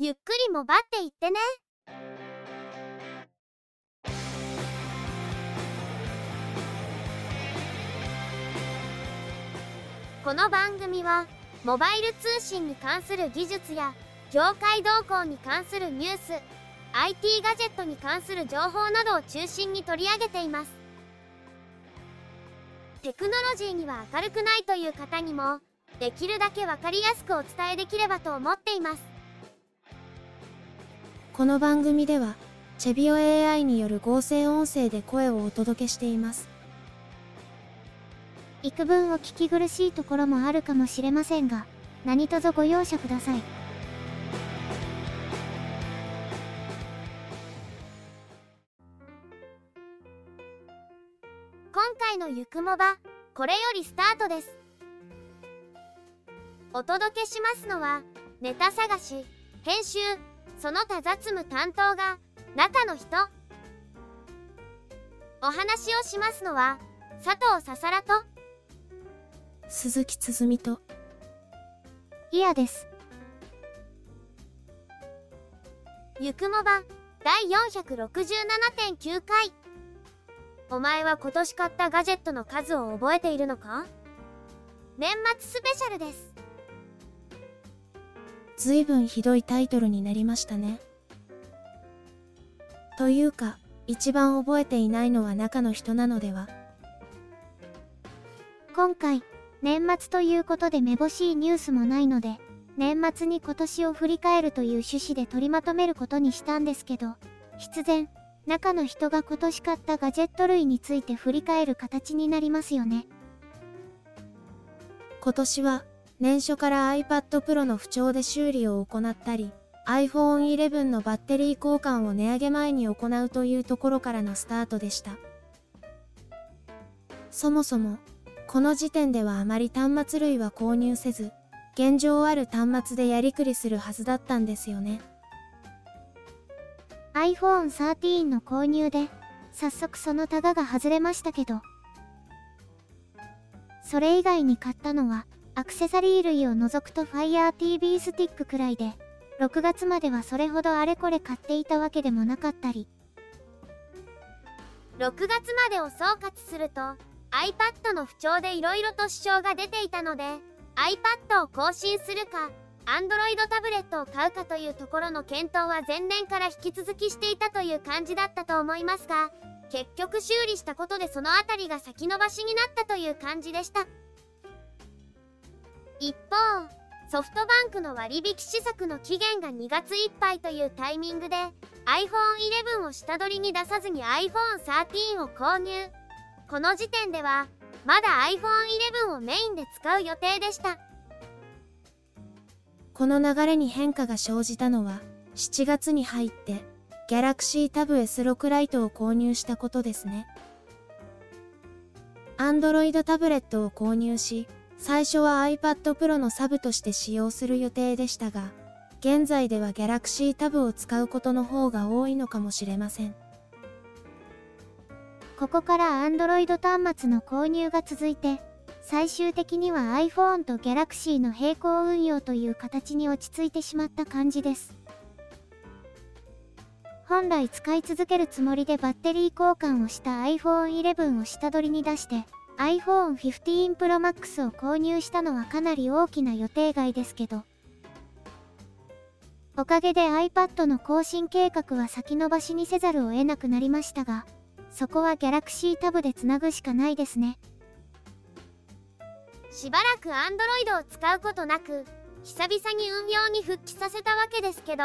ゆっくりもばっていってね。この番組はモバイル通信に関する技術や業界動向に関するニュース IT ガジェットに関する情報などを中心に取り上げていますテクノロジーには明るくないという方にもできるだけ分かりやすくお伝えできればと思っていますこの番組ではチェビオ AI による合成音声で声をお届けしています。幾分お聞き苦しいところもあるかもしれませんが何卒ご容赦ください。今回のゆくもばこれよりスタートです。お届けしますのはネタ探し編集その他雑務担当が中の人。お話をしますのは佐藤ささらと。鈴木つづみと。イヤです。ゆくもば第467.9回お前は今年買ったガジェットの数を覚えているのか？年末スペシャルですずいぶんひどいタイトルになりましたね。というか一番覚えていないのは中の人なのでは？今回年末ということでめぼしいニュースもないので年末に今年を振り返るという趣旨で取りまとめることにしたんですけど必然中の人が今年買ったガジェット類について振り返る形になりますよね。今年は年初から iPad Pro の不調で修理を行ったり iPhone 11のバッテリー交換を値上げ前に行うというところからのスタートでした。そもそもこの時点ではあまり端末類は購入せず現状ある端末でやりくりするはずだったんですよね。iPhone 13の購入で早速そのタガが外れましたけどそれ以外に買ったのはアクセサリー類を除くと Fire TV スティックくらいで6月まではそれほどあれこれ買っていたわけでもなかったり。6月までを総括すると iPad の不調で色々と支障が出ていたので iPad を更新するか Android タブレットを買うかというところの検討は前年から引き続きしていたという感じだったと思いますが結局修理したことでその辺りが先延ばしになったという感じでした。一方ソフトバンクの割引施策の期限が2月いっぱいというタイミングで iPhone11 を下取りに出さずに iPhone13 を購入。この時点ではまだ iPhone11 をメインで使う予定でした。この流れに変化が生じたのは7月に入って Galaxy Tab S6 Lite を購入したことですね。Android タブレットを購入し最初は iPad Pro のサブとして使用する予定でしたが、現在では Galaxy Tab を使うことの方が多いのかもしれません。ここから Android 端末の購入が続いて、最終的には iPhone と Galaxy の並行運用という形に落ち着いてしまった感じです。本来使い続けるつもりでバッテリー交換をした iPhone 11を下取りに出して、iPhone 15 Pro Max を購入したのはかなり大きな予定外ですけど、おかげで iPad の更新計画は先延ばしにせざるを得なくなりましたが、そこは Galaxy Tab でつなぐしかないですね。しばらく Android を使うことなく、久々に運用に復帰させたわけですけど、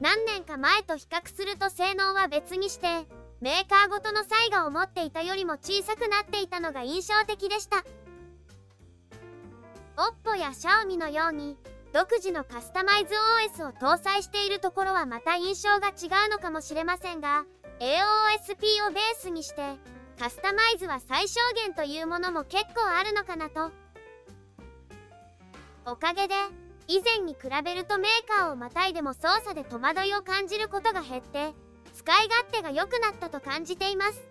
何年か前と比較すると性能は別にして、メーカーごとの差異が思っていたよりも小さくなっていたのが印象的でした。OPPO や Xiaomi のように独自のカスタマイズ OS を搭載しているところはまた印象が違うのかもしれませんが AOSP をベースにしてカスタマイズは最小限というものも結構あるのかなと。おかげで以前に比べるとメーカーをまたいでも操作で戸惑いを感じることが減って使い勝手が良くなったと感じています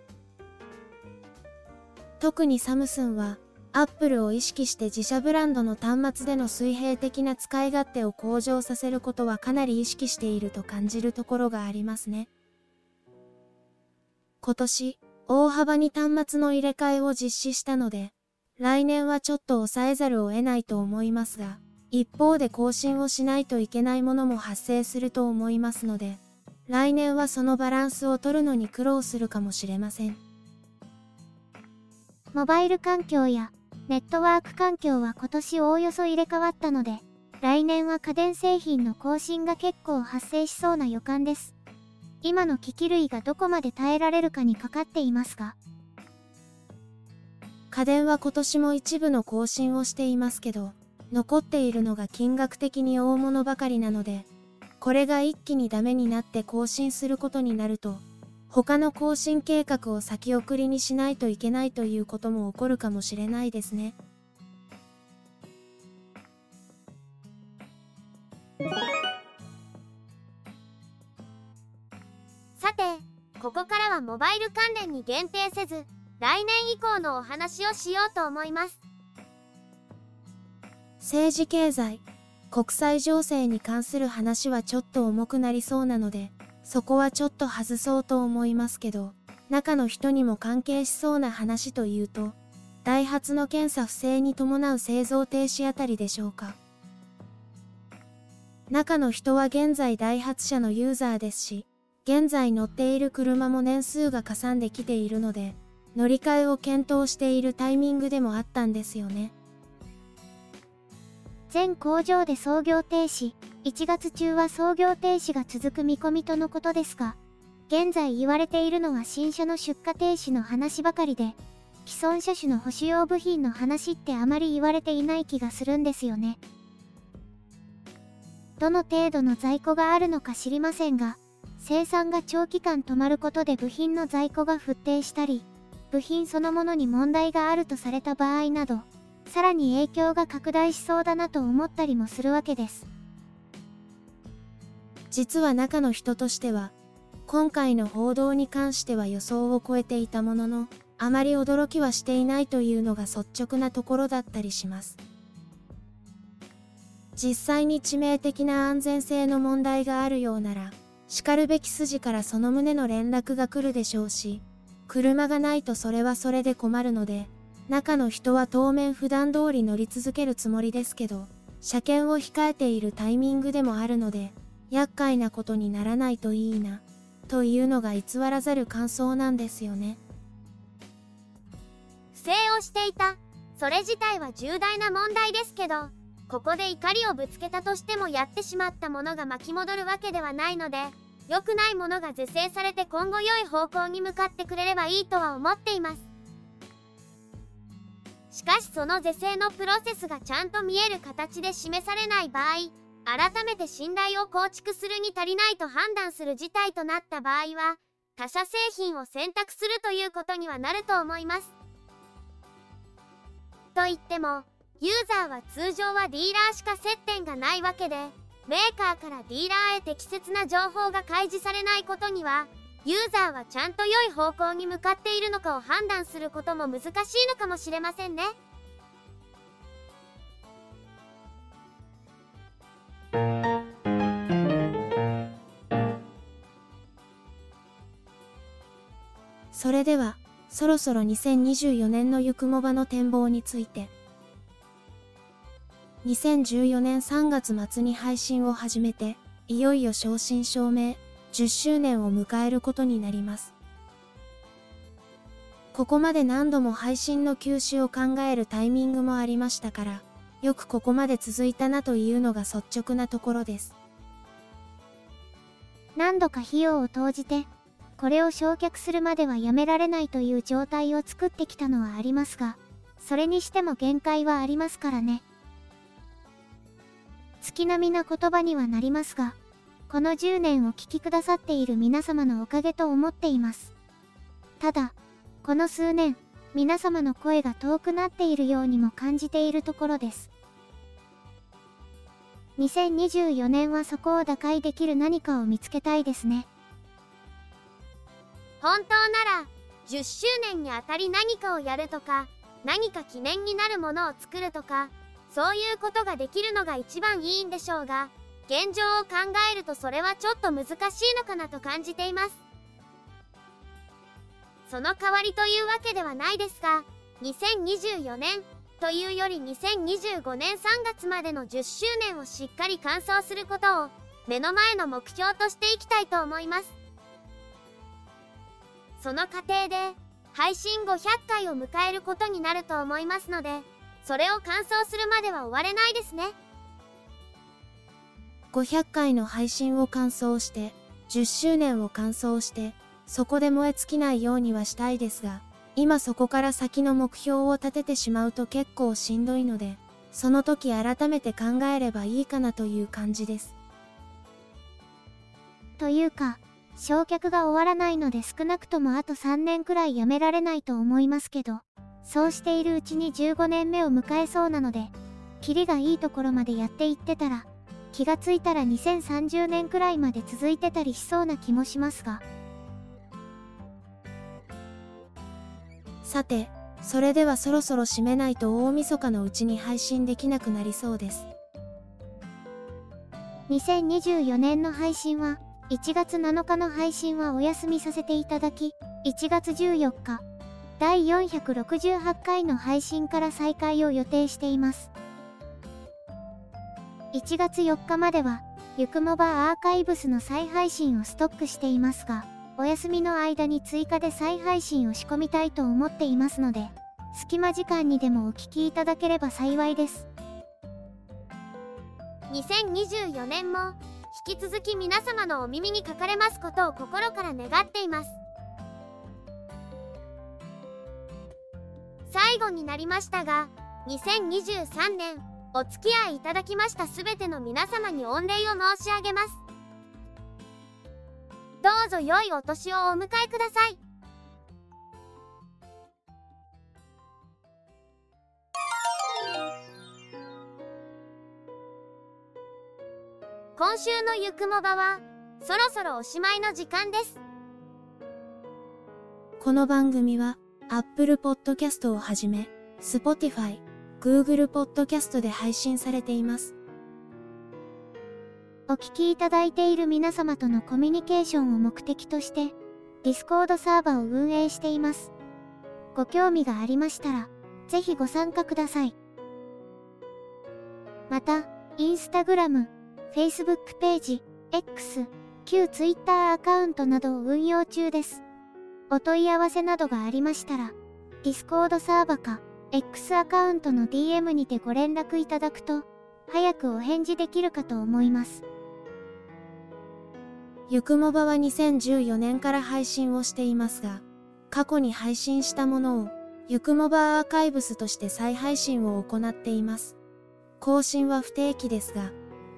特にサムスンはアップルを意識して自社ブランドの端末での水平的な使い勝手を向上させることはかなり意識していると感じるところがありますね。今年、大幅に端末の入れ替えを実施したので、来年はちょっと抑えざるを得ないと思いますが、一方で更新をしないといけないものも発生すると思いますので、来年はそのバランスを取るのに苦労するかもしれません。モバイル環境やネットワーク環境は今年おおよそ入れ替わったので、来年は家電製品の更新が結構発生しそうな予感です。今の機器類がどこまで耐えられるかにかかっていますが、家電は今年も一部の更新をしていますけど、残っているのが金額的に大物ばかりなので、これが一気にダメになって更新することになると、他の更新計画を先送りにしないといけないということも起こるかもしれないですね。さて、ここからはモバイル関連に限定せず、来年以降のお話をしようと思います。政治経済、国際情勢に関する話はちょっと重くなりそうなので、そこはちょっと外そうと思いますけど、中の人にも関係しそうな話というと、ダイハツの検査不正に伴う製造停止あたりでしょうか。中の人は現在ダイハツ車のユーザーですし、現在乗っている車も年数がかさんできているので、乗り換えを検討しているタイミングでもあったんですよね。全工場で操業停止、1月中は操業停止が続く見込みとのことですが、現在言われているのは新車の出荷停止の話ばかりで、既存車種の保守用部品の話ってあまり言われていない気がするんですよね。どの程度の在庫があるのか知りませんが、生産が長期間止まることで部品の在庫が沸騰したり、部品そのものに問題があるとされた場合など、さらに影響が拡大しそうだなと思ったりもするわけです。実は中の人としては、今回の報道に関しては予想を超えていたものの、あまり驚きはしていないというのが率直なところだったりします。実際に致命的な安全性の問題があるようなら、叱るべき筋からその旨の連絡が来るでしょうし、車がないとそれはそれで困るので、中の人は当面普段通り乗り続けるつもりですけど、車検を控えているタイミングでもあるので、厄介なことにならないといいな、というのが偽らざる感想なんですよね。不正をしていた。それ自体は重大な問題ですけど、ここで怒りをぶつけたとしてもやってしまったものが巻き戻るわけではないので、良くないものが是正されて今後良い方向に向かってくれればいいとは思っています。しかしその是正のプロセスがちゃんと見える形で示されない場合、改めて信頼を構築するに足りないと判断する事態となった場合は、他社製品を選択するということにはなると思います。と言っても、ユーザーは通常はディーラーしか接点がないわけで、メーカーからディーラーへ適切な情報が開示されないことには、ユーザーはちゃんと良い方向に向かっているのかを判断することも難しいのかもしれませんね。それでは、そろそろ2024年のゆくもばの展望について。2014年3月末に配信を始めて、いよいよ正真正銘、10周年を迎えることになります。ここまで何度も配信の休止を考えるタイミングもありましたから、よくここまで続いたなというのが率直なところです。何度か費用を投じて、これを焼却するまではやめられないという状態を作ってきたのはありますが、それにしても限界はありますからね。月並みな言葉にはなりますが、この10年を聞きくださっている皆様のおかげと思っています。ただ、この数年、皆様の声が遠くなっているようにも感じているところです。2024年はそこを打開できる何かを見つけたいですね。本当なら、10周年にあたり何かをやるとか、何か記念になるものを作るとか、そういうことができるのが一番いいんでしょうが、現状を考えるとそれはちょっと難しいのかなと感じています。その代わりというわけではないですが、2024年というより2025年3月までの10周年をしっかり完走することを目の前の目標としていきたいと思います。その過程で配信後100回を迎えることになると思いますので、それを完走するまでは終われないですね。500回の配信を完走して、10周年を完走して、そこで燃え尽きないようにはしたいですが、今そこから先の目標を立ててしまうと結構しんどいので、その時改めて考えればいいかなという感じです。というか、焼却が終わらないので少なくともあと3年くらいやめられないと思いますけど、そうしているうちに15年目を迎えそうなので、キリがいいところまでやっていってたら、気がついたら2030年くらいまで続いてたりしそうな気もしますが。さて、それではそろそろ締めないと大晦日のうちに配信できなくなりそうです。2024年の配信は、1月7日の配信はお休みさせていただき、1月14日、第468回の配信から再開を予定しています。1月4日までは、ゆくもばアーカイブスの再配信をストックしていますが、お休みの間に追加で再配信を仕込みたいと思っていますので、隙間時間にでもお聞きいただければ幸いです。2024年も引き続き皆様のお耳にかかれますことを心から願っています。最後になりましたが、2023年お付き合いいただきましたすべての皆様に御礼を申し上げます。どうぞ良いお年をお迎えください。今週のゆくもばは、そろそろおしまいの時間です。この番組は、Apple Podcast をはじめ、Spotify、Google Podcast で配信されています。お聞きいただいている皆様とのコミュニケーションを目的として、Discord サーバーを運営しています。ご興味がありましたら、ぜひご参加ください。また、Instagram、Facebook ページ、X、旧 Twitter アカウントなどを運用中です。お問い合わせなどがありましたら、Discord サーバーか X アカウントの DM にてご連絡いただくと、早くお返事できるかと思います。ゆくもばは2014年から配信をしていますが、過去に配信したものを、ゆくもばアーカイブスとして再配信を行っています。更新は不定期ですが、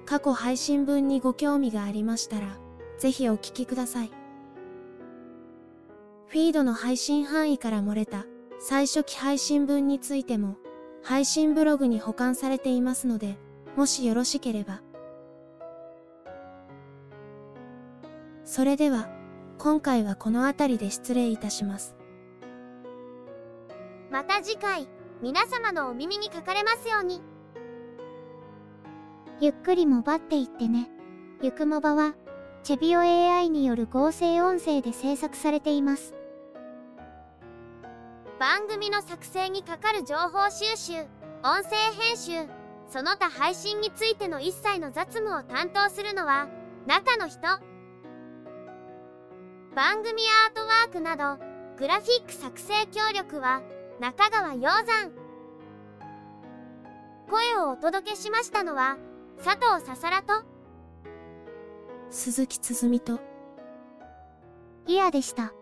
過去配信分にご興味がありましたら、ぜひお聞きください。フィードの配信範囲から漏れた最初期配信分についても、配信ブログに保管されていますので、もしよろしければ、それでは、今回はこの辺りで失礼いたします。また次回、皆様のお耳にかかれますように。ゆっくりもばっていってね。ゆくもばは、チェビオ AI による合成音声で制作されています。番組の作成にかかる情報収集、音声編集、その他配信についての一切の雑務を担当するのは、中の人。番組アートワークなど、グラフィック作成協力は、中川洋山。声をお届けしましたのは、佐藤ささらと、鈴木つづみと、イヤでした。